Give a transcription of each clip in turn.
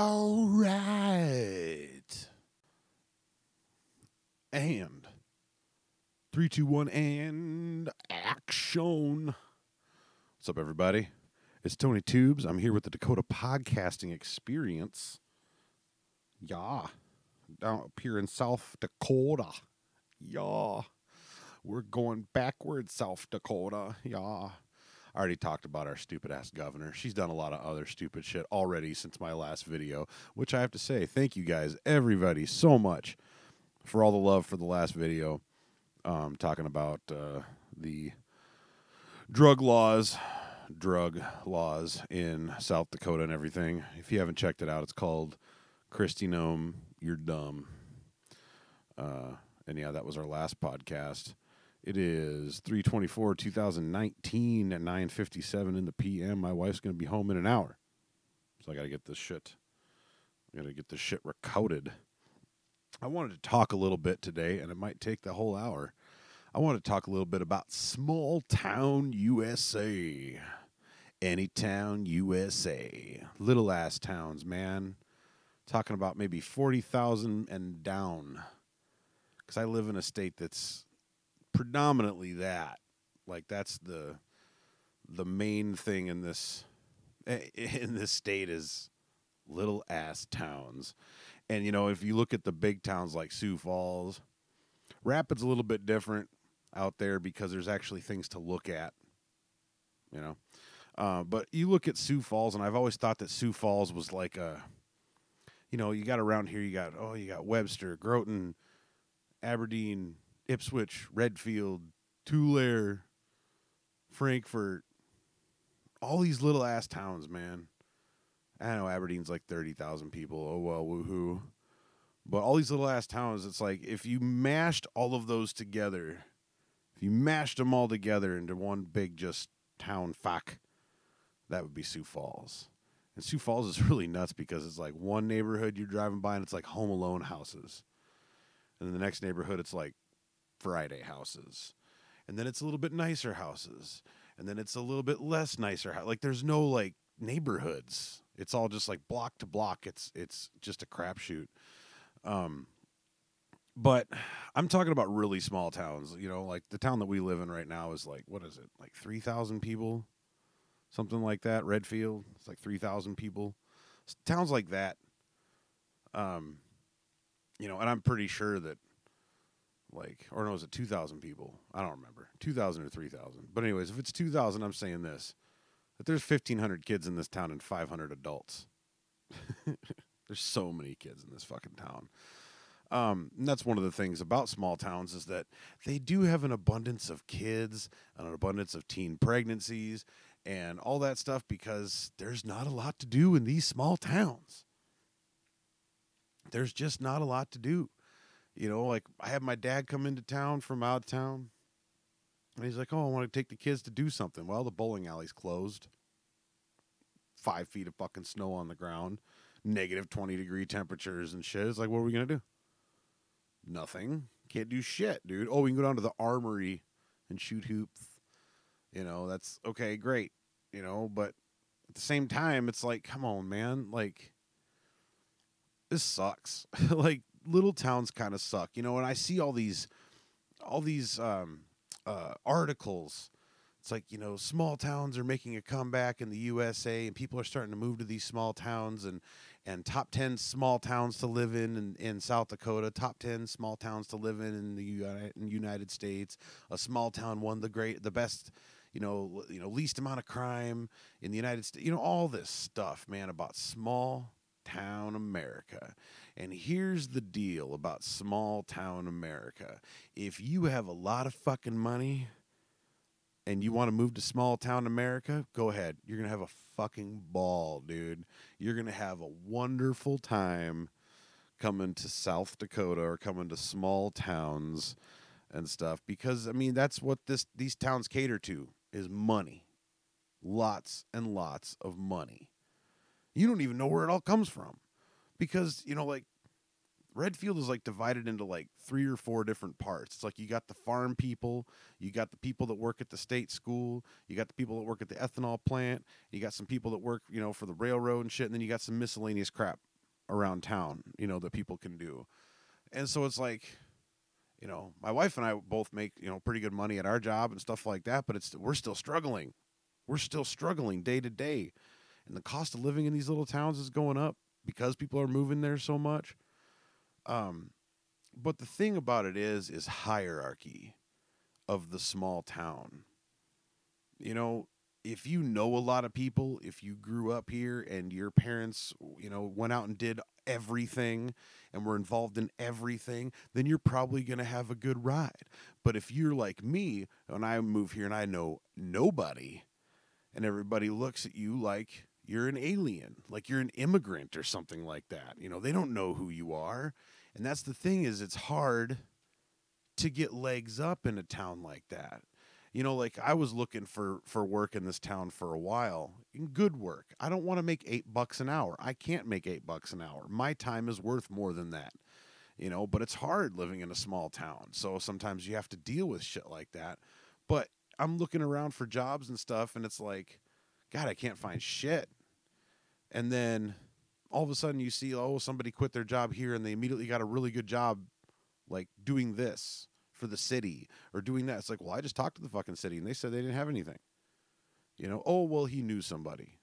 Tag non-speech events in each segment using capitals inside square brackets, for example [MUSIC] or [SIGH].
All right. And three, two, one, and action. What's up, everybody? It's Tony Tubes. I'm here with the Dakota Podcasting Experience. Yeah. Down up here in South Dakota. Yeah. We're going backwards, South Dakota. Yeah. Already talked about our stupid ass governor. She's done a lot of other stupid shit already since my last video, which I have to say, thank you guys, everybody, so much for all the love for the last video. Um, talking about uh, the drug laws, drug laws in South Dakota and everything. If you haven't checked it out, it's called Kristi Noem, You're Dumb. Uh, and yeah, that was our last podcast. It is 324 2019 at 957 in the PM. My wife's going to be home in an hour. So I got to get this shit. I got to get this shit recorded. I wanted to talk a little bit today, and it might take the whole hour. I want to talk a little bit about small town USA. Any town USA. Little ass towns, man. Talking about maybe 40,000 and down. Because I live in a state that's predominantly that. Like that's the the main thing in this [LAUGHS] in this state is little ass towns. And you know, if you look at the big towns like Sioux Falls, Rapids a little bit different out there because there's actually things to look at. You know. Uh, but you look at Sioux Falls, and I've always thought that Sioux Falls was like a, you know, you got around here, you got oh, you got Webster, Groton, Aberdeen, Ipswich, Redfield, Tulare, Frankfort, all these little ass towns, man. I know Aberdeen's like 30,000 people. Oh, well, woohoo. But all these little ass towns, it's like if you mashed all of those together, if you mashed them all together into one big just town fuck, that would be Sioux Falls. And Sioux Falls is [LAUGHS] really nuts because it's like one neighborhood you're driving by and it's like Home Alone houses. And then the next neighborhood, it's like Friday houses. And then it's a little bit nicer houses. And then it's a little bit less nicer. Like there's no like neighborhoods. It's all just like block to block. It's it's just a crapshoot. Um, but I'm talking about really small towns. You know, like the town that we live in right now is like what is it? Like three thousand people, something like that. Redfield, it's like three thousand people. Towns like that. Um, you know, and I'm pretty sure that like or no, was it 2000 people? I don't remember. 2000 or 3000. But anyways, if it's 2000, I'm saying this. That there's 1500 kids in this town and 500 adults. [LAUGHS] there's so many kids in this fucking town. Um, and that's one of the things about small towns is that they do have an abundance of kids, and an abundance of teen pregnancies, and all that stuff because there's not a lot to do in these small towns. There's just not a lot to do. You know, like I had my dad come into town from out of town. And he's like, Oh, I want to take the kids to do something. Well, the bowling alley's closed. Five feet of fucking snow on the ground, negative 20 degree temperatures and shit. It's like, what are we going to do? Nothing. Can't do shit, dude. Oh, we can go down to the armory and shoot hoops. You know, that's okay, great. You know, but at the same time, it's like, come on, man. Like, this sucks. [LAUGHS] like, little towns kind of suck, you know. And I see all these, all these um, uh, articles. It's like you know, small towns are making a comeback in the USA, and people are starting to move to these small towns, and and top ten small towns to live in in, in South Dakota, top ten small towns to live in in the United States. A small town won the great, the best you know, you know, least amount of crime in the United States. You know, all this stuff, man, about small town America. And here's the deal about small town America if you have a lot of fucking money and you want to move to small town America, go ahead. You're going to have a fucking ball, dude. You're going to have a wonderful time coming to South Dakota or coming to small towns and stuff because I mean that's what this these towns cater to is money. Lots and lots of money. You don't even know where it all comes from because you know like Redfield is like divided into like three or four different parts. It's like you got the farm people, you got the people that work at the state school, you got the people that work at the ethanol plant, you got some people that work, you know, for the railroad and shit, and then you got some miscellaneous crap around town, you know, that people can do. And so it's like, you know, my wife and I both make, you know, pretty good money at our job and stuff like that, but it's we're still struggling. We're still struggling day to day. And the cost of living in these little towns is going up because people are moving there so much. Um, but the thing about it is, is hierarchy of the small town. You know, if you know a lot of people, if you grew up here and your parents, you know, went out and did everything and were involved in everything, then you're probably going to have a good ride. But if you're like me, and I move here and I know nobody, and everybody looks at you like you're an alien, like you're an immigrant or something like that. You know, they don't know who you are. And that's the thing is it's hard to get legs up in a town like that. You know, like I was looking for for work in this town for a while, good work. I don't want to make 8 bucks an hour. I can't make 8 bucks an hour. My time is worth more than that. You know, but it's hard living in a small town. So sometimes you have to deal with shit like that. But I'm looking around for jobs and stuff and it's like god, I can't find shit. And then all of a sudden you see oh somebody quit their job here and they immediately got a really good job like doing this for the city or doing that. It's like well i just talked to the fucking city and they said they didn't have anything. You know oh well he knew somebody.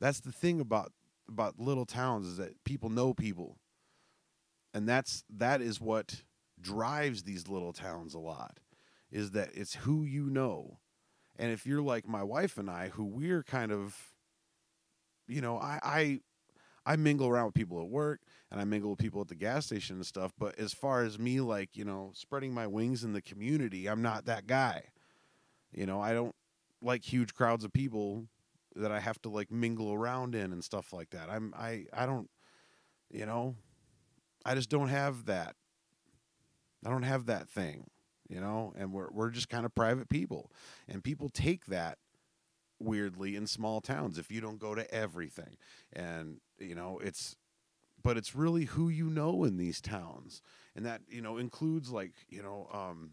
That's the thing about about little towns is that people know people. And that's that is what drives these little towns a lot is that it's who you know. And if you're like my wife and i who we're kind of you know, I, I I mingle around with people at work and I mingle with people at the gas station and stuff. But as far as me, like, you know, spreading my wings in the community, I'm not that guy. You know, I don't like huge crowds of people that I have to like mingle around in and stuff like that. I'm, I, I don't, you know, I just don't have that. I don't have that thing, you know, and we're, we're just kind of private people and people take that weirdly in small towns if you don't go to everything. And, you know, it's, but it's really who you know in these towns. And that, you know, includes like, you know, um,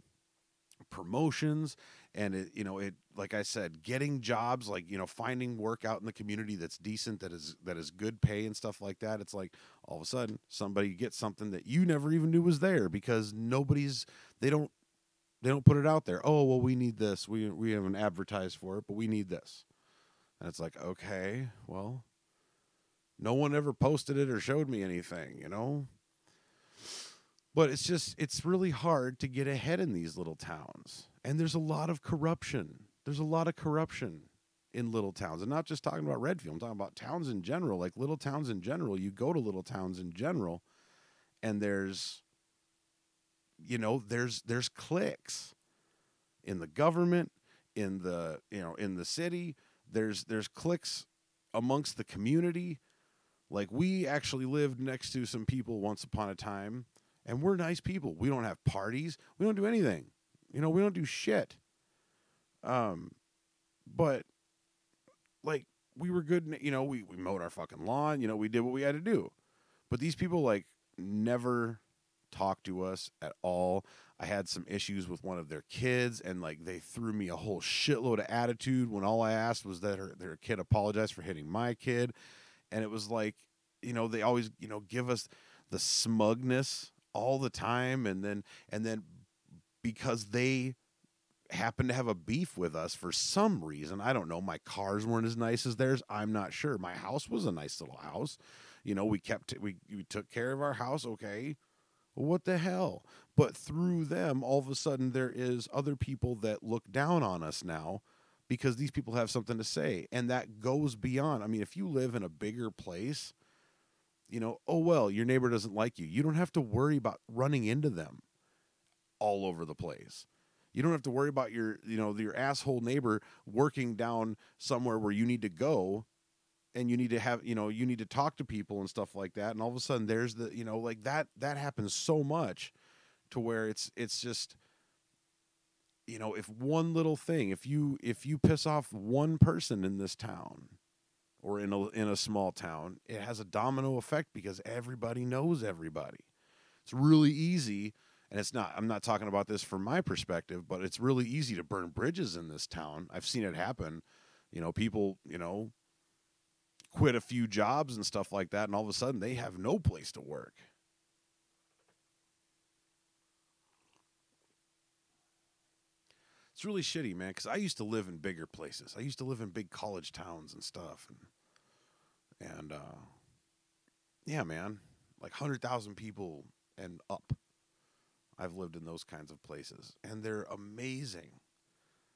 promotions and it you know it like i said getting jobs like you know finding work out in the community that's decent that is that is good pay and stuff like that it's like all of a sudden somebody gets something that you never even knew was there because nobody's they don't they don't put it out there. Oh, well, we need this. We we haven't advertised for it, but we need this. And it's like, okay, well, no one ever posted it or showed me anything, you know? But it's just it's really hard to get ahead in these little towns. And there's a lot of corruption. There's a lot of corruption in little towns. And not just talking about Redfield, I'm talking about towns in general, like little towns in general. You go to little towns in general and there's you know there's there's cliques in the government in the you know in the city. There's there's cliques amongst the community. Like we actually lived next to some people once upon a time and we're nice people. We don't have parties. We don't do anything. You know we don't do shit. Um but like we were good you know we, we mowed our fucking lawn. You know we did what we had to do. But these people like never talk to us at all. I had some issues with one of their kids, and like they threw me a whole shitload of attitude when all I asked was that her, their kid apologized for hitting my kid. And it was like, you know, they always, you know, give us the smugness all the time. And then, and then because they happen to have a beef with us for some reason, I don't know, my cars weren't as nice as theirs. I'm not sure. My house was a nice little house. You know, we kept, we, we took care of our house. Okay what the hell? But through them, all of a sudden, there is other people that look down on us now because these people have something to say. And that goes beyond. I mean, if you live in a bigger place, you know, oh, well, your neighbor doesn't like you. You don't have to worry about running into them all over the place. You don't have to worry about your, you know, your asshole neighbor working down somewhere where you need to go and you need to have you know you need to talk to people and stuff like that and all of a sudden there's the you know like that that happens so much to where it's it's just you know if one little thing if you if you piss off one person in this town or in a in a small town, it has a domino effect because everybody knows everybody. It's really easy and it's not i'm not talking about this from my perspective but it's really easy to burn bridges in this town i've seen it happen you know people you know quit a few jobs and stuff like that and all of a sudden they have no place to work. It's really shitty man because i used to live in bigger places. I used to live in big college towns and stuff and and uh yeah man like 100000 people and up. I've lived in those kinds of places, and they're amazing.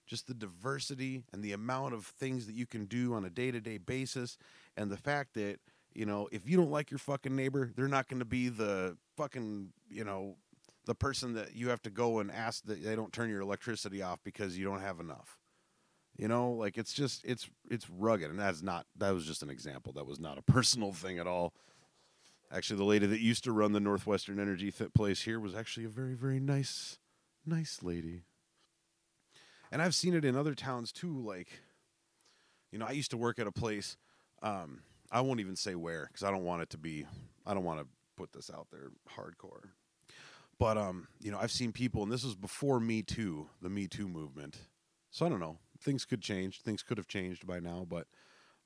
Just the diversity and the amount of things that you can do on a day to day basis, and the fact that, you know, if you don't like your fucking neighbor, they're not going to be the fucking, you know, the person that you have to go and ask that they don't turn your electricity off because you don't have enough. You know, like it's just it's it's rugged, and that's not that was just an example. That was not a [LAUGHS] personal thing at all. Actually, the lady that used to run the Northwestern Energy place here was actually a very, very nice, nice lady. And I've seen it in other towns too. Like, you know, I used to work at a place. Um, I won't even say where because I don't want it to be. I don't want to put this out there hardcore. But um, you know, I've seen people, and this was before Me Too, the Me Too movement. So I don't know. Things could change. Things could have changed by now, but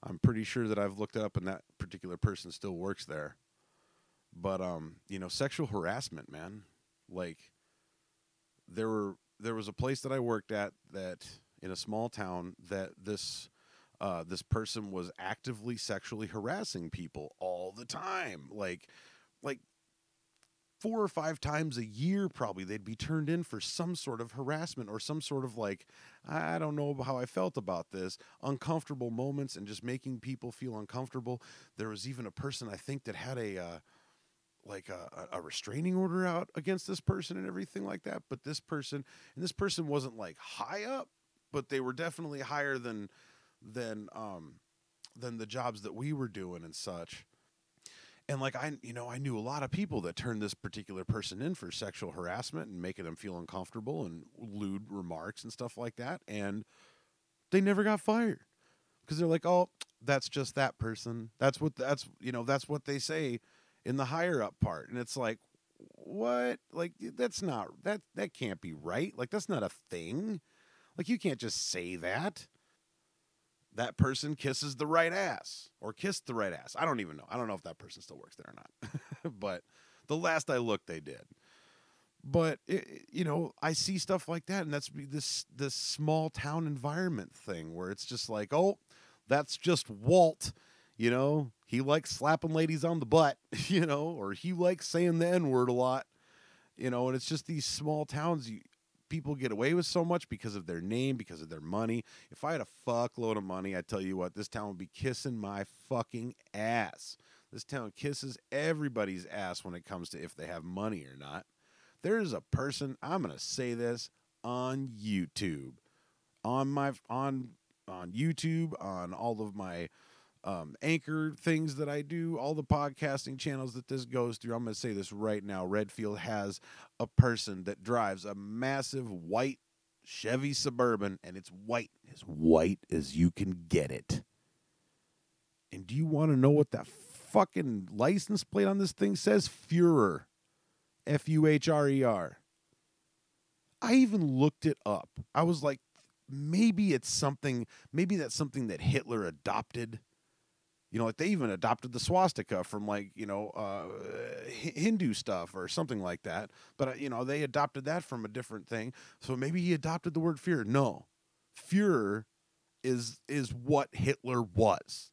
I'm pretty sure that I've looked it up, and that particular person still works there. But um, you know, sexual harassment, man. Like there were there was a place that I worked at that in a small town that this uh, this person was actively sexually harassing people all the time. Like like four or five times a year probably they'd be turned in for some sort of harassment or some sort of like i don't know how i felt about this uncomfortable moments and just making people feel uncomfortable there was even a person i think that had a uh, like a, a, restraining order out against this person and everything like that. But this person and this person wasn't like high up, but they were definitely higher than than um than the jobs that we were doing and such. And like I you know, I knew a lot of people that turned this particular person in for sexual harassment and making them feel uncomfortable and lewd remarks and stuff like that. And they never got fired. Because they're like, oh, that's just that person. That's what that's you know, that's what they say in the higher up part and it's like what like that's not that that can't be right like that's not a thing like you can't just say that that person kisses the right ass or kissed the right ass. I don't even know. I don't know if that person still works there or not. [LAUGHS] But the last i looked they did. But it, you know i see stuff like that and that's this this small town environment thing where it's just like oh that's just walt you know, he likes slapping ladies on the butt, [LAUGHS] you know, or he likes saying the N word a lot, you know, and it's just these small towns. You, people get away with so much because of their name, because of their money. If I had a fuckload of money, I tell you what, this town would be kissing my fucking ass. This town kisses everybody's ass when it comes to if they have money or not. There is a person, I'm going to say this on YouTube. On my on on YouTube, on all of my um, anchor things that I do, all the podcasting channels that this goes through. I'm going to say this right now. Redfield has a person that drives a massive white Chevy Suburban, and it's white, as white as you can get it. And do you want to know what that fucking license plate on this thing says? Fuhrer. F U H R E R. I even looked it up. I was like, maybe it's something, maybe that's something that Hitler adopted you know, like they even adopted the swastika from like you know uh, Hindu stuff or something like that. But uh, you know, they adopted that from a different thing. So maybe he adopted the word fear. No, Führer is is what Hitler was.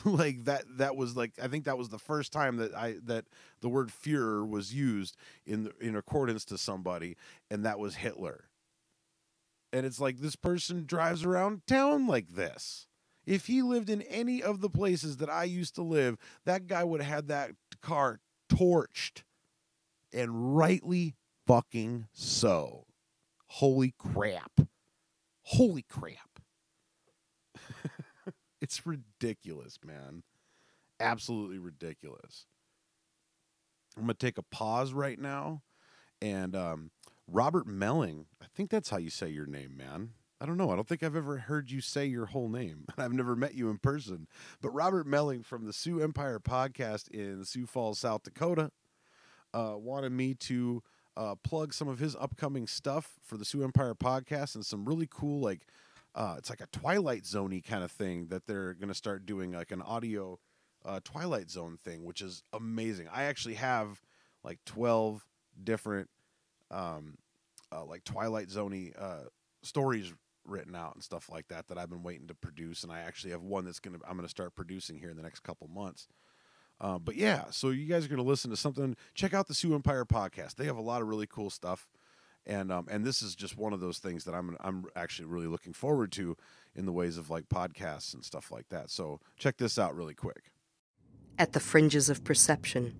[LAUGHS] like that that was like I think that was the first time that I that the word Führer was used in in accordance to somebody, and that was Hitler. And it's like this person drives around town like this if he lived in any of the places that I used to live, that guy would have had that car torched. And rightly fucking so. Holy crap. Holy crap. [LAUGHS] it's ridiculous, man. Absolutely ridiculous. I'm going to take a pause right now. And um, Robert Melling, I think that's how you say your name, man. I don't know. I don't think I've ever heard you say your whole name. [LAUGHS] I've never met you in person. But Robert Melling from the Sioux Empire podcast in Sioux Falls, South Dakota, uh, wanted me to uh, plug some of his upcoming stuff for the Sioux Empire podcast and some really cool, like, uh, it's like a Twilight Zoney kind of thing that they're going to start doing, like an audio uh, Twilight Zone thing, which is amazing. I actually have like 12 different, um, uh, like Twilight Zoney uh, stories written out and stuff like that that I've been waiting to produce, and I actually have one that's gonna I'm gonna start producing here in the next couple months. Uh, but yeah, so you guys are gonna listen to something. Check out the Sioux Empire podcast. They have a lot of really cool stuff, and um, and this is just one of those things that I'm I'm actually really looking forward to in the ways of like podcasts and stuff like that. So check this out really quick. At the fringes of perception,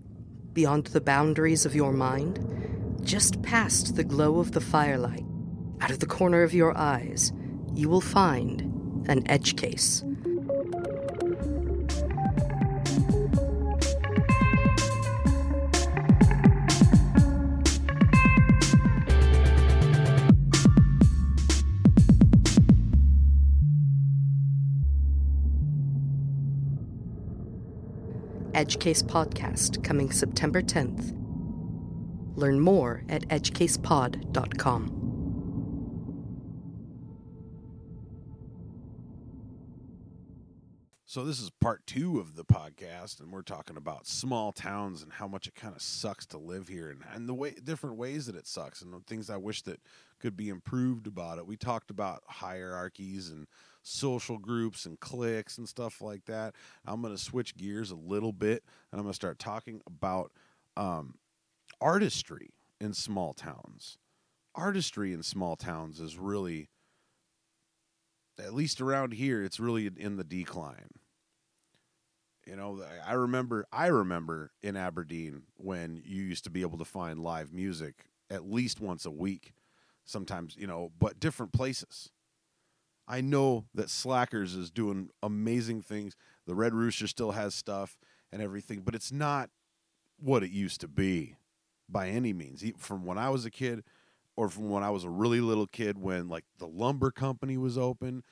beyond the boundaries of your mind, just past the glow of the firelight out of the corner of your eyes, you will find an edge case. Edge Case Podcast coming September 10th. Learn more at edgecasepod.com. So this is part two of the podcast, and we're talking about small towns and how much it kind of sucks to live here, and, and the way different ways that it sucks, and things I wish that could be improved about it. We talked about hierarchies and social groups and cliques and stuff like that. I'm going to switch gears a little bit, and I'm going to start talking about um, artistry in small towns. Artistry in small towns is really at least around here, it's really in the decline. You know, I remember I remember in Aberdeen when you used to be able to find live music at least once a week, sometimes, you know, but different places. I know that Slackers is doing amazing things. The Red Rooster still has stuff and everything, but it's not what it used to be by any means. From when I was a kid or from when I was a really little kid when like the lumber company was open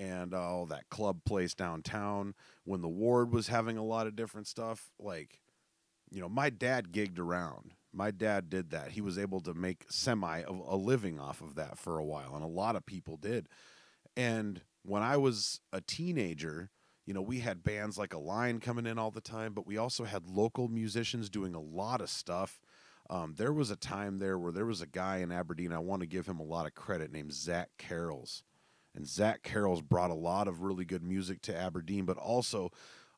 and uh, that club place downtown when the ward was having a lot of different stuff like you know my dad gigged around. My dad did that. He was able to make semi a living off of that for a while and a lot of people did. And when i was a teenager you know we had bands like Align coming in all the time but we also had local musicians doing a lot of stuff. Um, there was a time there where there was a guy in aberdeen i want to give him a lot of credit named zach carols and Zach Carroll's brought a lot of really good music to Aberdeen, but also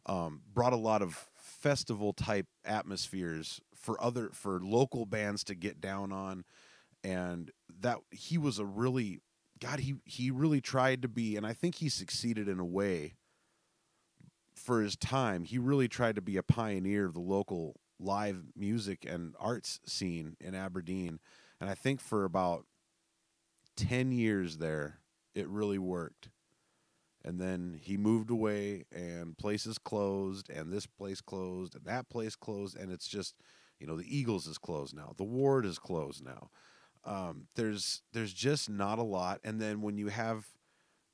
um, brought a lot of festival type atmospheres for other for local bands to get down on, and that he was a really God he he really tried to be, and I think he succeeded in a way. For his time, he really tried to be a pioneer of the local live music and arts scene in Aberdeen, and I think for about ten years there it really worked. And then he moved away, and places closed, and this place closed, and that place closed, and it's just, you know, the Eagles is closed now, the Ward is closed now. Um, there's there's just not a lot, and then when you have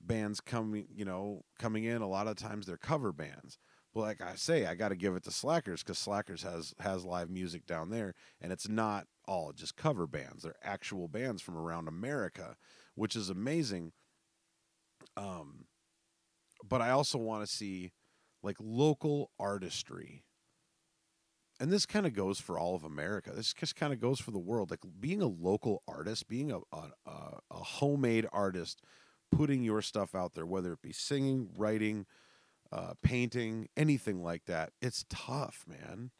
bands coming, you know, coming in, a lot of times they're cover bands. But like I say, I got to give it to Slackers because Slackers has has live music down there, and it's not all just cover bands. They're actual bands from around America, which is amazing um, but I also want to see like local artistry. And this kind of goes for all of America. This just kind of goes for the world. Like being a local artist, being a, a, a homemade artist, putting your stuff out there, whether it be singing, writing, uh, painting, anything like that. It's tough, man.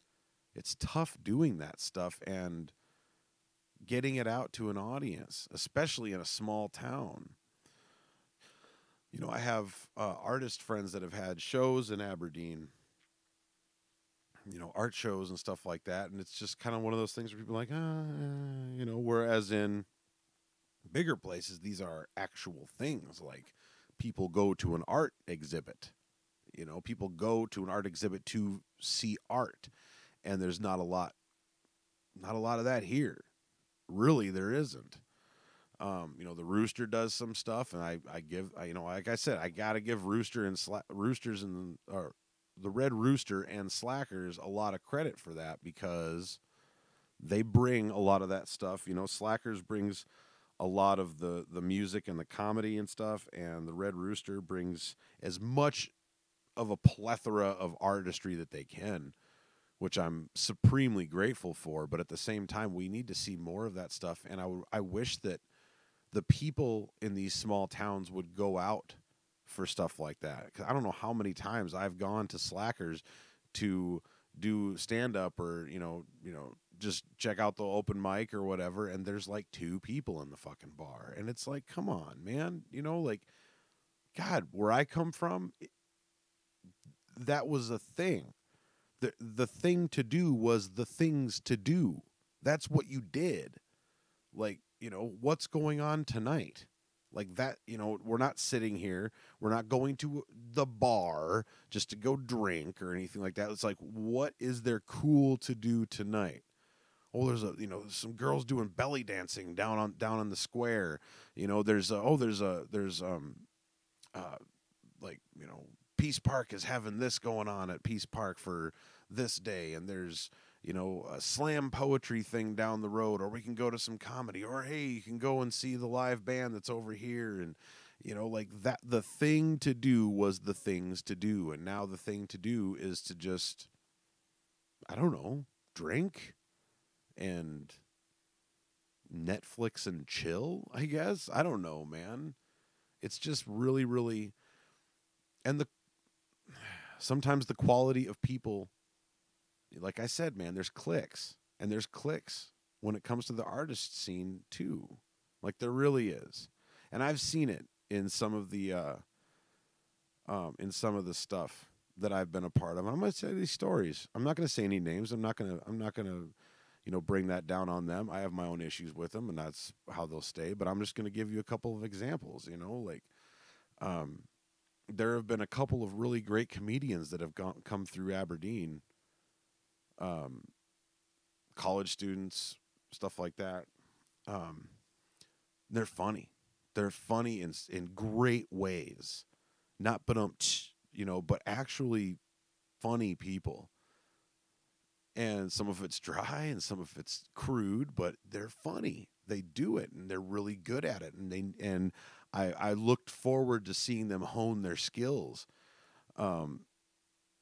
It's tough doing that stuff and getting it out to an audience, especially in a small town you know, I have uh, artist friends that have had shows in Aberdeen, you know, art shows and stuff like that. And it's just kind of one of those things where people are like, ah, you know, whereas in bigger places, these are actual things. Like people go to an art exhibit, you know, people go to an art exhibit to see art. And there's not a lot, not a lot of that here. Really, there isn't. Um, you know, the Rooster does some stuff, and I, I give, I, you know, like I said, I gotta give Rooster and Sla- Roosters and or the Red Rooster and Slackers a lot of credit for that because they bring a lot of that stuff. You know, Slackers brings a lot of the the music and the comedy and stuff, and the Red Rooster brings as much of a plethora of artistry that they can, which I'm supremely grateful for. But at the same time, we need to see more of that stuff, and I I wish that the people in these small towns would go out for stuff like that. Cause I don't know how many times I've gone to Slackers to do stand up or you know you know just check out the open mic or whatever and there's like two people in the fucking bar. And it's like come on man. You know like god where i come from it- that was a thing. The the thing to do was the things to do. That's what you did. Like you know what's going on tonight? Like that you know we're not sitting here we're not going to the bar just to go drink or anything like that. It's like what is there cool to do tonight? Oh there's a you know some girls doing belly dancing down on down on the square. You know there's a, oh there's a there's um uh like you know peace park is having this going on at peace park for this day. And there's you know a slam poetry thing down the road or we can go to some comedy or hey you can go and see the live band that's over here and you know like that the thing to do was the things to do and now the thing to do is to just i don't know drink and netflix and chill i guess? I don't know man. It's just really really and the [SIGHS] sometimes the quality of people like I said, man, there's clicks and there's clicks when it comes to the artist scene too. Like there really is. And I've seen it in some of the uh um in some of the stuff that I've been a part of. I'm to say these stories. I'm not going to say any names. I'm not going to I'm not to you know bring that down on them. I have my own issues with them and that's how they'll stay, but I'm just going to give you a couple of examples, you know, like um there have been a couple of really great comedians that have gone, come through Aberdeen um, college students, stuff like that. Um, they're funny. They're funny in in great ways, not but um, you know, but actually funny people. And some of it's dry and some of it's crude, but they're funny. They do it and they're really good at it. And they and I I looked forward to seeing them hone their skills, um,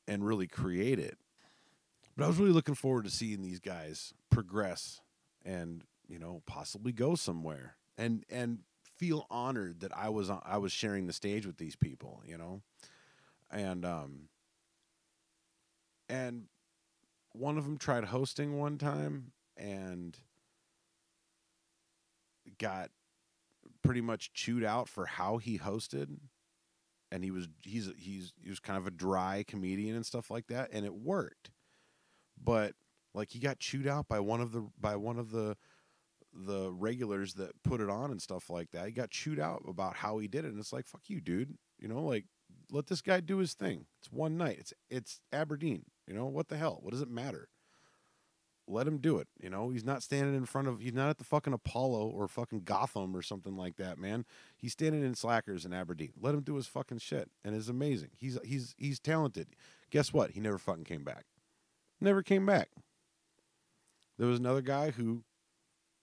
and really create it but I was really looking forward to seeing these guys progress and you know possibly go somewhere and and feel honored that I was I was sharing the stage with these people, you know, and um and one of them tried hosting one time and got pretty much chewed out for how he hosted. And he was he's he's he was kind of a dry comedian and stuff like that and it worked but like he got chewed out by one of the by one of the the regulars that put it on and stuff like that. He got chewed out about how he did it, and it's like fuck you, dude. You know, like let this guy do his thing. It's one night. It's it's Aberdeen. You know what the hell? What does it matter? Let him do it. You know, he's not standing in front of. He's not at the fucking Apollo or fucking Gotham or something like that, man. He's standing in Slackers in Aberdeen. Let him do his fucking shit, and it's amazing. He's he's he's talented. Guess what? He never fucking came back never came back. There was another guy who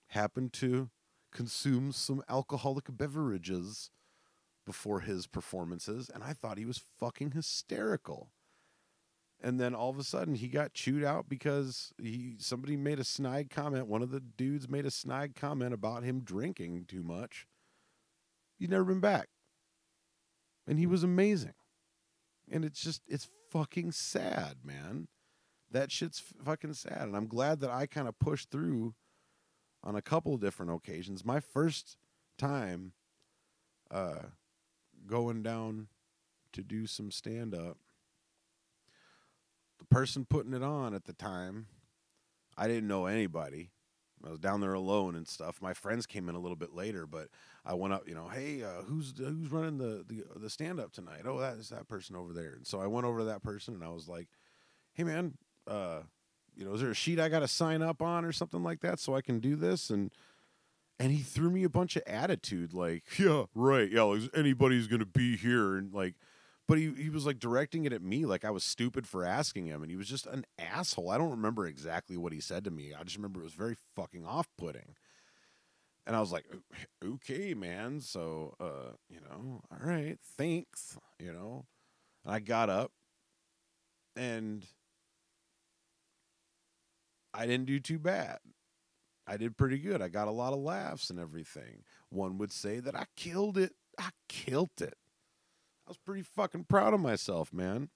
happened to consume some alcoholic beverages before his performances, and I thought he was fucking hysterical. And then all of a sudden he got chewed out because he somebody made a snide comment. One of the dudes made a snide comment about him drinking too much. He's never been back. And he was amazing. And it's just it's fucking sad, man that shit's fucking sad. And I'm glad that I kind of pushed through on a couple different occasions. My first time uh, going down to do some stand up, the person putting it on at the time, I didn't know anybody. I was down there alone and stuff. My friends came in a little bit later, but I went up, you know, hey, uh, who's who's running the the, the stand up tonight? Oh, that is that person over there. And so I went over to that person and I was like, hey, man, uh, you know, is there a sheet I got to sign up on or something like that so I can do this? And and he threw me a bunch of attitude like [LAUGHS] yeah. right yeah like anybody's gonna be here and like but he, he was like directing it at me like i was stupid for asking him and he was just an asshole. I don't remember exactly what he said to me. I just remember it was very fucking off-putting. And i was like okay man so uh you know all right thanks you know? And i got up and i didn't do too bad I did pretty good. I got a lot of laughs and everything. One would say that I killed it. I killed it. I was pretty fucking proud of myself, man.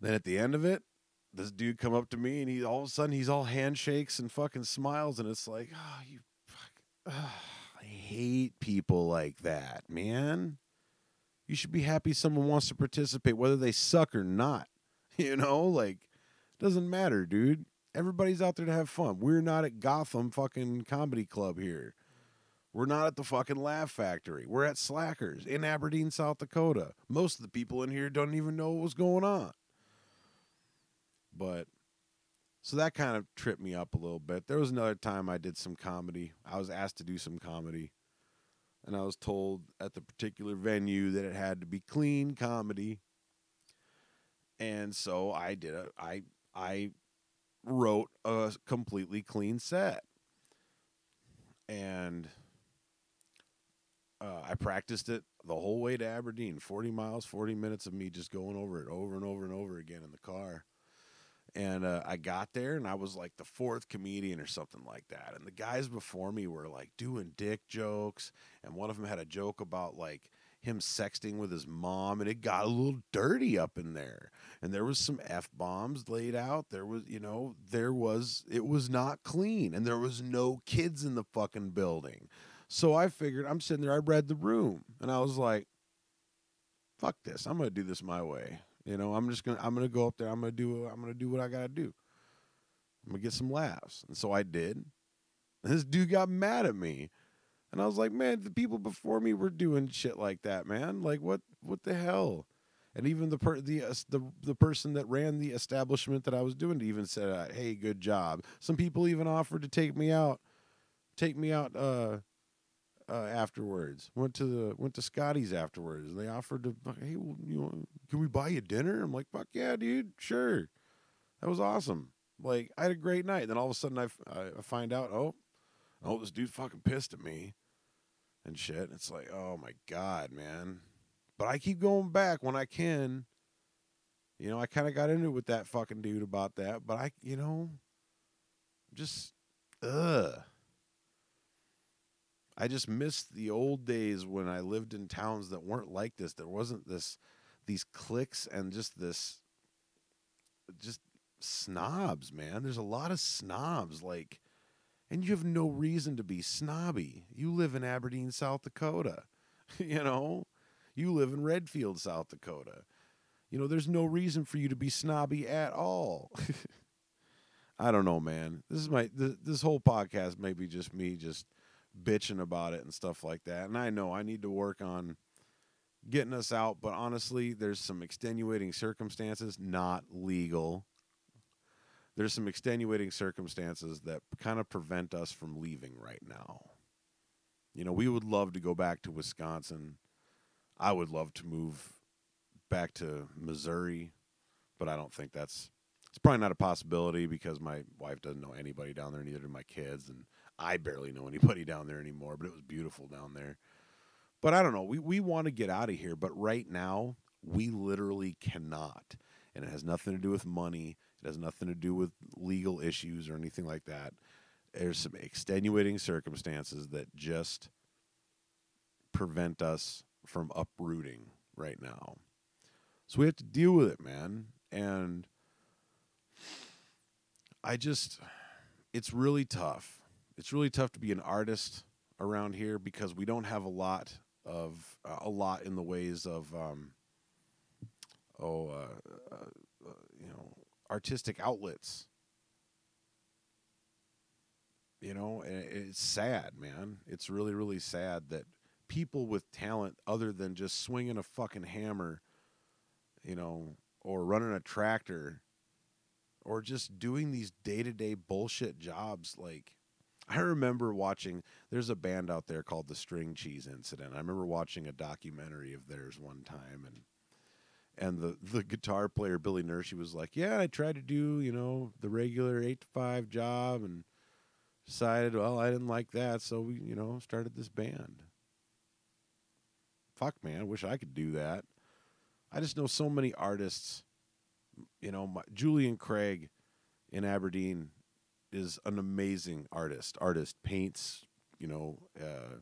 Then at the end of it, this dude come up to me and he all of a sudden he's all handshakes and fucking smiles and it's like, oh, you fuck. Oh, I hate people like that, man. You should be happy someone wants to participate, whether they suck or not. [LAUGHS] You know, like doesn't matter, dude. Everybody's out there to have fun. We're not at Gotham fucking comedy club here. We're not at the fucking Laugh Factory. We're at Slackers in Aberdeen, South Dakota. Most of the people in here don't even know what was going on. But so that kind of tripped me up a little bit. There was another time I did some comedy. I was asked to do some comedy. And I was told at the particular venue that it had to be clean comedy. And so I did it. I I wrote a completely clean set. And uh, I practiced it the whole way to Aberdeen 40 miles, 40 minutes of me just going over it over and over and over again in the car. And uh, I got there and I was like the fourth comedian or something like that. And the guys before me were like doing dick jokes. And one of them had a joke about like, him sexting with his mom and it got a little dirty up in there. And there was some f bombs laid out. There was you know there was it was not clean and there was no kids in the fucking building. So i figured i'm sitting there i read the room and i was like fuck this i'm gonna do this my way. You know i'm just gonna i'm gonna go up there i'm gonna do i'm gonna do what i gotta do. I'm gonna get some laughs. And so i did. And this dude got mad at me and I was like, man, the people before me were doing shit like that, man. Like, what, what the hell? And even the per- the uh, the the person that ran the establishment that I was doing even said, uh, "Hey, good job." Some people even offered to take me out, take me out uh, uh, afterwards. Went to the went to Scotty's afterwards, and they offered to, "Hey, well, you know, can we buy you dinner?" I'm like, "Fuck yeah, dude, sure." That was awesome. Like, I had a great night. Then all of a sudden, I, f- I find out, oh, oh, this dude fucking pissed at me and shit. It's like, oh my god, man. But I keep going back when I can. You know, I kind of got into it with that fucking dude about that, but I, you know, just, ugh. I just miss the old days when I lived in towns that weren't like this. There wasn't this, these cliques and just this, just snobs, man. There's a lot of snobs. Like, and you have no reason to be snobby. You live in Aberdeen, South Dakota. [LAUGHS] you know, you live in Redfield, South Dakota. You know, there's no reason for you to be snobby at all. [LAUGHS] I don't know, man. This is my this, this whole podcast may be just me just bitching about it and stuff like that. And I know I need to work on getting us out, but honestly, there's some extenuating circumstances, not legal there's some extenuating circumstances that kind of prevent us from leaving right now. You know, we would love to go back to Wisconsin. I would love to move back to Missouri, but I don't think that's it's probably not a possibility because my wife doesn't know anybody down there, neither do my kids, and I barely know [LAUGHS] anybody down there anymore. But it was beautiful down there. But I don't know. We we want to get out of here, but right now we literally cannot, and it has nothing to do with money. It has nothing to do with legal issues or anything like that. There's some extenuating circumstances that just prevent us from uprooting right now. So we have to deal with it, man. And I just, it's really tough. It's really tough to be an artist around here because we don't have a lot of, uh, a lot in the ways of, um, oh, uh, artistic outlets. You know, it's sad, man. It's really, really sad that people with talent, other than just swinging a fucking hammer, you know, or running a tractor, or just doing these day to day bullshit jobs, like, I remember watching. There's a band out there called the String Cheese Incident. I remember watching a documentary of theirs one time, and and the [LAUGHS] the guitar player Billy Nershi was like, "Yeah, I tried to do you know the regular eight to five job, and decided, well, I didn't like that, so we you know started this band." Fuck, man, I wish I could do that. I just know so many artists. You know, my, Julian Craig in Aberdeen is an amazing artist. Artist paints, you know, uh,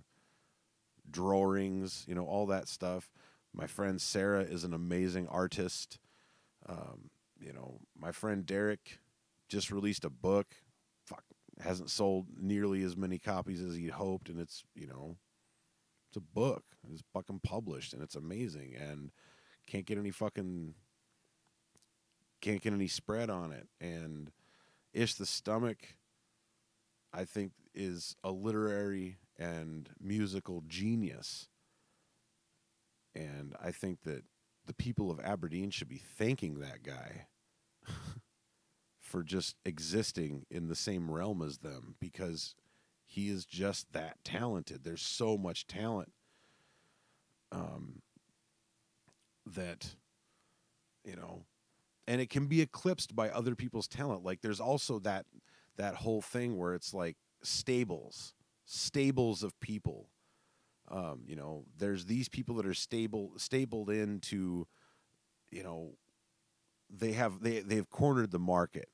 drawings, you know, all that stuff. My friend Sarah is an amazing artist. Um, you know, my friend Derek just released a book. Fuck, hasn't sold nearly as many copies as he'd hoped, and it's you know, it's a book. It's fucking published, and it's amazing, and can't get any fucking can't get any spread on it, and Ish the Stomach, I think, is a literary and musical genius. And I think that the people of Aberdeen should be thanking that guy for just existing in the same realm as them because he is just that talented. There's so much talent um, that, you know, and it can be eclipsed by other people's talent. Like there's also that that whole thing where it's like stables, stables of people. Um, you know, there's these people that are stable, stabled into, you know, they have they they've cornered the market,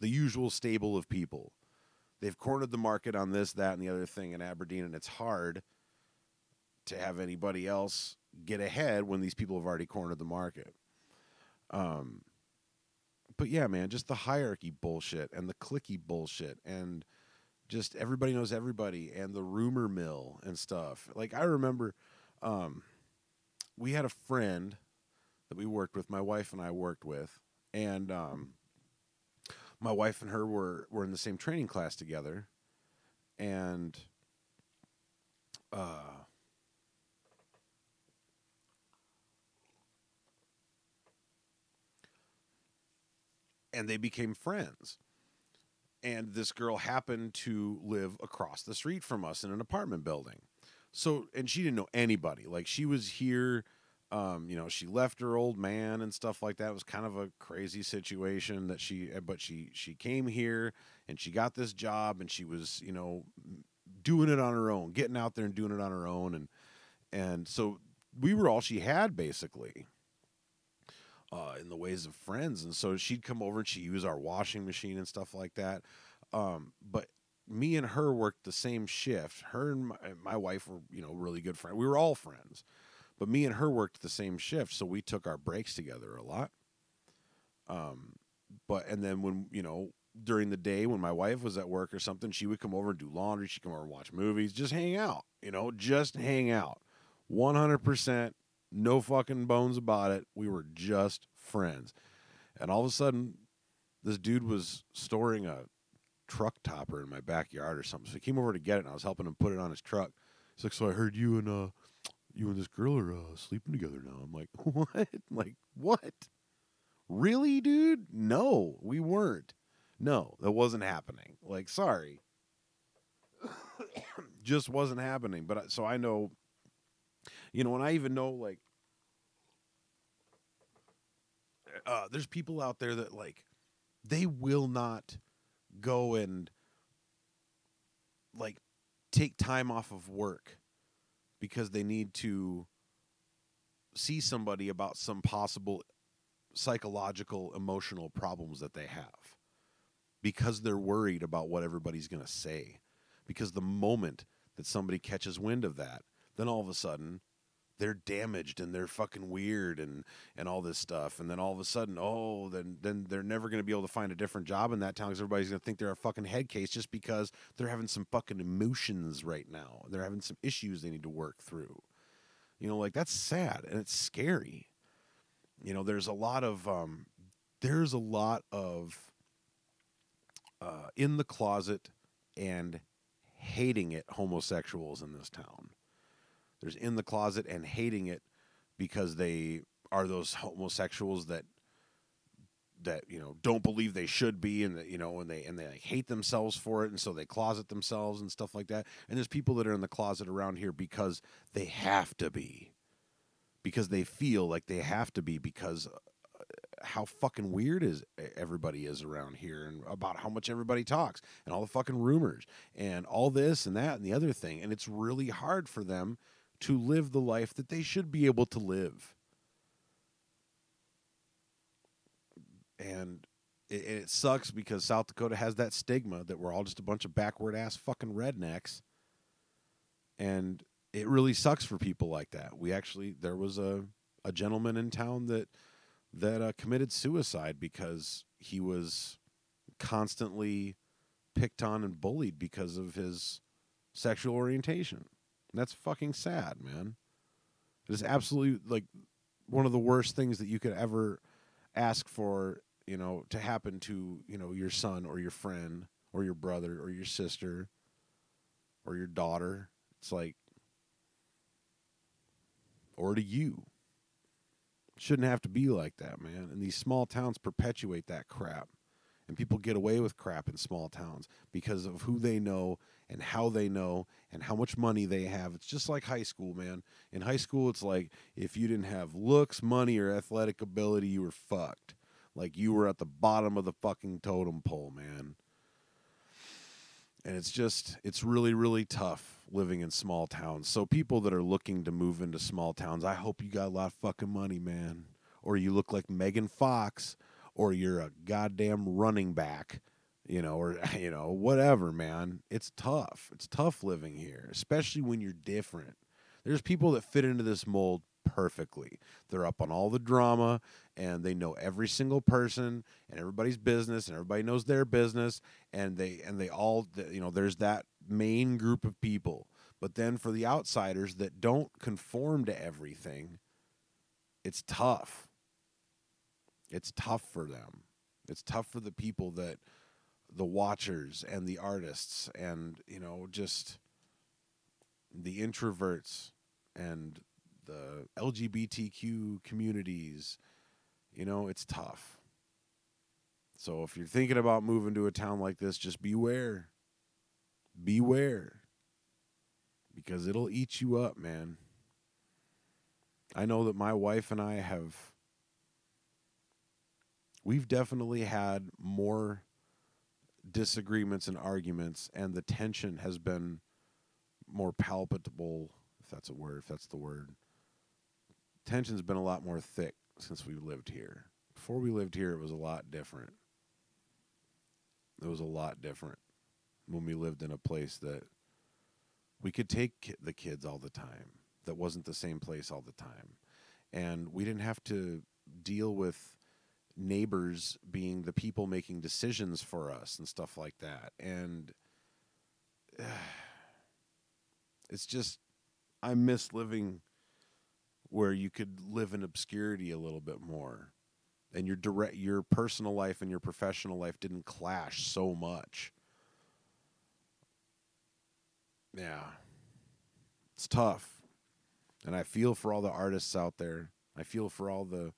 the usual stable of people. They've cornered the market on this, that, and the other thing in Aberdeen, and it's hard to have anybody else get ahead when these people have already cornered the market. Um, but yeah, man, just the hierarchy bullshit and the clicky bullshit and just everybody knows everybody and the rumor mill and stuff. Like I remember, um, we had a friend that we worked with. My wife and I worked with, and um, my wife and her were were in the same training class together, and uh, and they became friends. And this girl happened to live across the street from us in an apartment building. So, and she didn't know anybody. Like, she was here, um, you know, she left her old man and stuff like that. It was kind of a crazy situation that she, but she, she came here and she got this job and she was, you know, doing it on her own, getting out there and doing it on her own. And, and so we were all she had basically uh, in the ways of friends. And so she'd come over and she'd use our washing machine and stuff like that. Um, but me and her worked the same shift. Her and my, my wife were, you know, really good friends. We were all friends, but me and her worked the same shift. So we took our breaks together a lot. Um, but, and then when, you know, during the day when my wife was at work or something, she would come over and do laundry. She'd come over and watch movies, just hang out, you know, just hang out. 100% no fucking bones about it. We were just friends. And all of a sudden, this dude was storing a truck topper in my backyard or something. So he came over to get it, and I was helping him put it on his truck. He's like, "So I heard you and uh, you and this girl are uh, sleeping together now." I'm like, [LAUGHS] "What? Like what? Really, dude? No, we weren't. No, that wasn't happening. Like, sorry, [COUGHS] just wasn't happening." But so I know you know, and I even know like uh, there's people out there that like they will not go and like take time off of work because they need to see somebody about some possible psychological emotional problems that they have because they're worried about what everybody's going to say. Because the moment that somebody catches wind of that then all of a sudden they're damaged and they're fucking weird and and all this stuff. And then all of a sudden oh then then they're never going to be able to find a different job in that town because everybody's going to think they're a fucking head case just because they're having some fucking emotions right now. They're having some issues they need to work through. You know like that's sad and it's scary. You know there's a lot of um there's a lot of uh in the closet and hating it homosexuals in this town there's in the closet and hating it because they are those homosexuals that that you know don't believe they should be and that you know and they and they like, hate themselves for it and so they closet themselves and stuff like that. And there's people that are in the closet around here because they have to be. Because they feel like they have to be because uh, how fucking weird is everybody is around here and about how much everybody talks and all the fucking rumors and all this and that and the other thing. And it's really hard for them to live the life that they should be able to live and it, it sucks because South Dakota has that stigma that we're all just a bunch of backward ass fucking rednecks, and it really sucks for people like that. We actually there was a a gentleman in town that that uh, committed suicide because he was constantly picked on and bullied because of his sexual orientation. That's fucking sad, man. It is absolutely like one of the worst things that you could ever ask for you know, to happen to, you know, your son or your friend or your brother or your sister or your daughter. It's like, or to you. shouldn't have to be like that, man. And these small towns perpetuate that crap. And people get away with crap in small towns because of who they know and how they know and how much money they have. It's just like high school, man. In high school, it's like if you didn't have looks, money, or athletic ability, you were fucked. Like you were at the bottom of the fucking totem pole, man. And it's just, it's really, really tough living in small towns. So people that are looking to move into small towns, I hope you got a lot of fucking money, man. Or you look like Megan Fox, or you're a goddamn running back, you know, or, [LAUGHS] you know, whatever, man. It's tough. It's tough living here, especially when you're different. There's people that fit into this mold perfectly. They're up on all the drama and they know every single person and everybody's business and everybody knows their business and they and they all you know there's that main group of people. But then for the outsiders that don't conform to everything, it's tough. It's tough for them. It's tough for the people that the watchers and the artists and you know just the introverts and the LGBTQ communities. You know, it's tough. So if you're thinking about moving to a town like this, just beware. Beware. Because it'll eat you up, man. I know that my wife and I have we've definitely had more disagreements and arguments and the tension has been more palpable if that's a word if that's the word tension's been a lot more thick since we lived here. Before we lived here, it was a lot different. It was a lot different when we lived in a place that we could take the kids all the time. That wasn't the same place all the time. And we didn't have to deal with neighbors being the people making decisions for us and stuff like that. And uh, [SIGHS] it's just, I miss living where you could live in obscurity a little bit more. And your direct your personal life and your professional life didn't clash so much. Yeah. It's tough. And i feel for all the artists out there. I feel for all the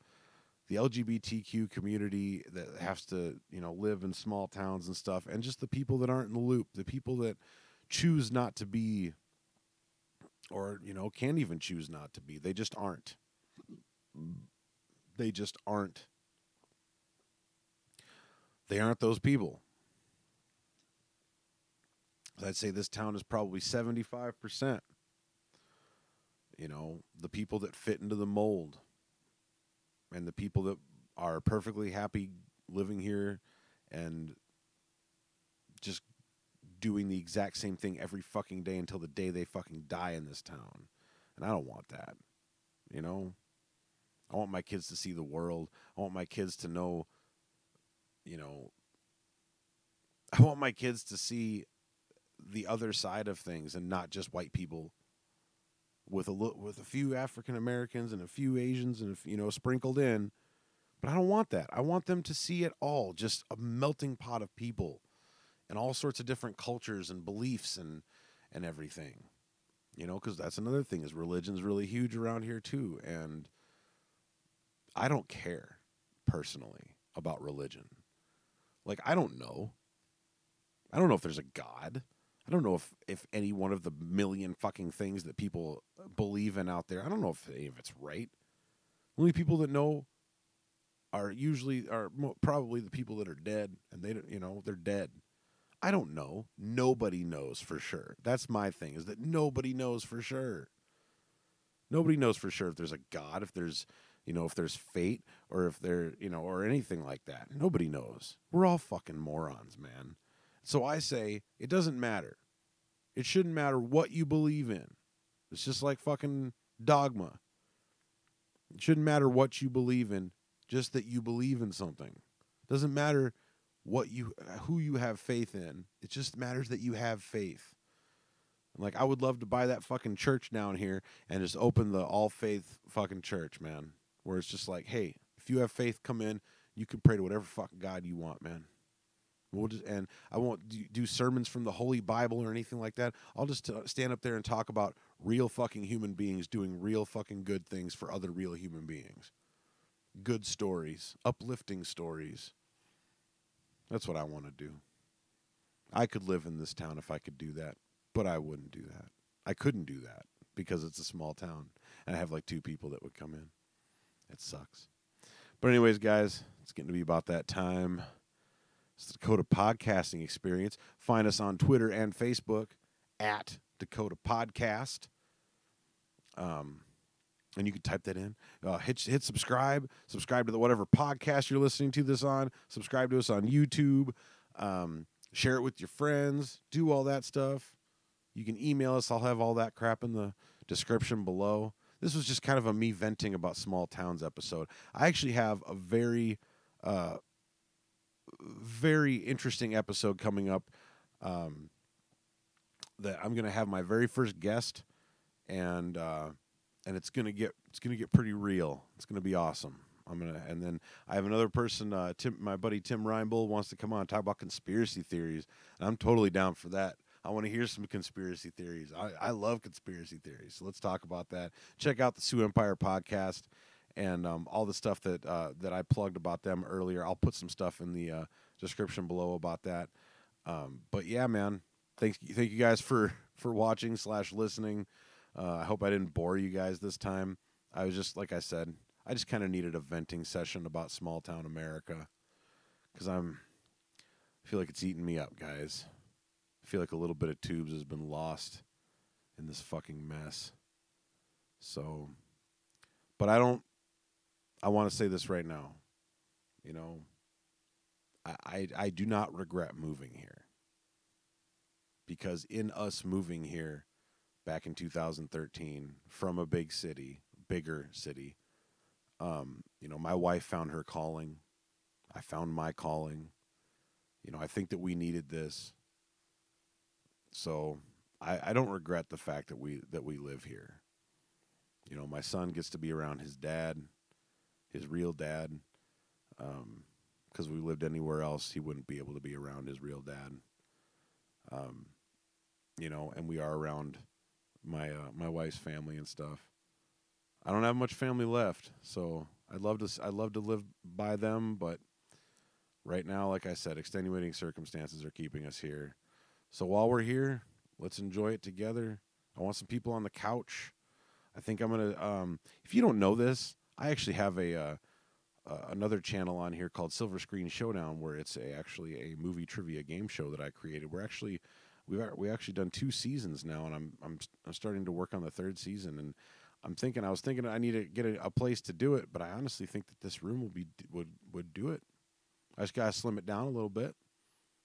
the lgbtq community that has to you know live in small towns and stuff and just the people that aren't in the loop the people that choose not to be or you know can't even choose not to be they just aren't. They just aren't. They aren't those people. I'd say this town is probably 75% you know the people that fit into the mold and the people that are perfectly happy living here and just doing the exact same thing every fucking day until the day they fucking die in this town. And I don't want that. You know? I want my kids to see the world. I want my kids to know, you know, I want my kids to see the other side of things and not just white people with a with a few African Americans and a few Asians and you know sprinkled in. But I don't want that. I want them to see it all, just a melting pot of people and all sorts of different cultures and beliefs and and everything you know because that's another thing is religion's really huge around here too and i don't care personally about religion. Like I don't know. I don't know if there's a God. I don't know if if any one of the million fucking things that people uh, believe in out there. I don't know if any of it's right. Only people that know are usually are probably the people that are dead, and they don't, you know, they're dead. I don't know. Nobody knows for sure. That's my thing is that nobody knows for sure. Nobody knows for sure if there's a God, if there's, you know, if there's fate or if there, you know, or anything like that. Nobody knows. We're all fucking morons, man. So I say it doesn't matter. It shouldn't matter what you believe in. It's just like fucking dogma. It shouldn't matter what you believe in, just that you believe in something. Doesn't matter what you who you have faith in. It just matters that you have faith. Like I would love to buy that fucking church down here and just open the all faith fucking church, man. Where it's just like, hey, if you have faith, come in. You can pray to whatever fucking God you want, man. We'll just and I won't do, sermons from the Holy Bible or anything like that. I'll just uh, stand up there and talk about real fucking human beings doing real fucking good things for other real human beings. Good stories, uplifting stories. That's what I want to do. I could live in this town if I could do that, but I wouldn't do that. I couldn't do that because it's a small town and I have like two people that would come in. It sucks. But anyways, guys, it's getting to be about that time. Dakota Podcasting Experience. Find us on Twitter and Facebook at Dakota Podcast. Um, and you can type that in. Uh, hit hit subscribe. Subscribe to the whatever podcast you're listening to this on. Subscribe to us on YouTube. Um, share it with your friends. Do all that stuff. You can email us. I'll have all that crap in the description below. This was just kind of a me venting about small towns episode. I actually have a very, uh, very interesting episode coming up. Um, that I'm going to have my very first guest, and uh, and it's gonna get it's gonna get pretty real. It's gonna be awesome. I'm gonna and then I have another person, uh, Tim, my buddy Tim Reinbold wants to come on and talk about conspiracy theories, and I'm totally down for that. I want to hear some conspiracy theories. I, I love conspiracy theories, so let's talk about that. Check out the Sioux Empire podcast and um, all the stuff that uh, that I plugged about them earlier. I'll put some stuff in the uh, description below about that. Um, but yeah, man, thank thank you guys for for watching slash listening. Uh, I hope I didn't bore you guys this time. I was just like I said, I just kind of needed a venting session about small town America because I'm I feel like it's eating me up, guys. I feel like a little bit of tubes has been lost in this fucking mess. So, but I don't. I want to say this right now. You know, I, I I do not regret moving here because in us moving here back in 2013 from a big city, bigger city. Um, you know, my wife found her calling. I found my calling. You know, I think that we needed this. So I, I don't regret the fact that we that we live here. You know, my son gets to be around his dad, his real dad. because um, we lived anywhere else, he wouldn't be able to be around his real dad. Um, you know, and we are around my uh, my wife's family and stuff. I don't have much family left, so I'd love to I'd love to live by them, but right now, like I said, extenuating circumstances are keeping us here. So while we're here, let's enjoy it together. I want some people on the couch. I think I'm gonna. Um, if you don't know this, I actually have a uh, uh, another channel on here called Silver Screen Showdown, where it's a, actually a movie trivia game show that I created. We're actually we've we actually done two seasons now, and I'm I'm I'm starting to work on the third season. And I'm thinking I was thinking I need to get a, a place to do it, but I honestly think that this room will be would would do it. I just gotta slim it down a little bit.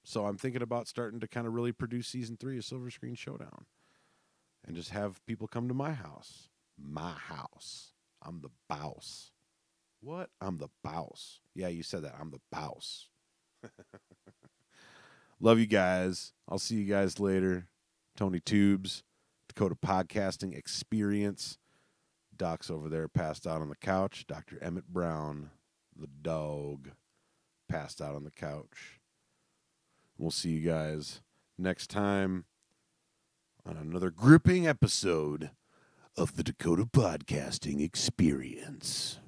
So I'm thinking about starting to kind of really produce season three of Silver Screen Showdown, and just have people come to my house. My house. I'm the boss. What? I'm the boss. Yeah, you said that. I'm the boss. [LAUGHS] Love you guys. I'll see you guys later. Tony Tubes, Dakota Podcasting Experience. Doc's over there passed out on the couch. Dr. Emmett Brown, the dog, passed out on the couch. We'll see you guys next time on another gripping episode of the Dakota Podcasting Experience.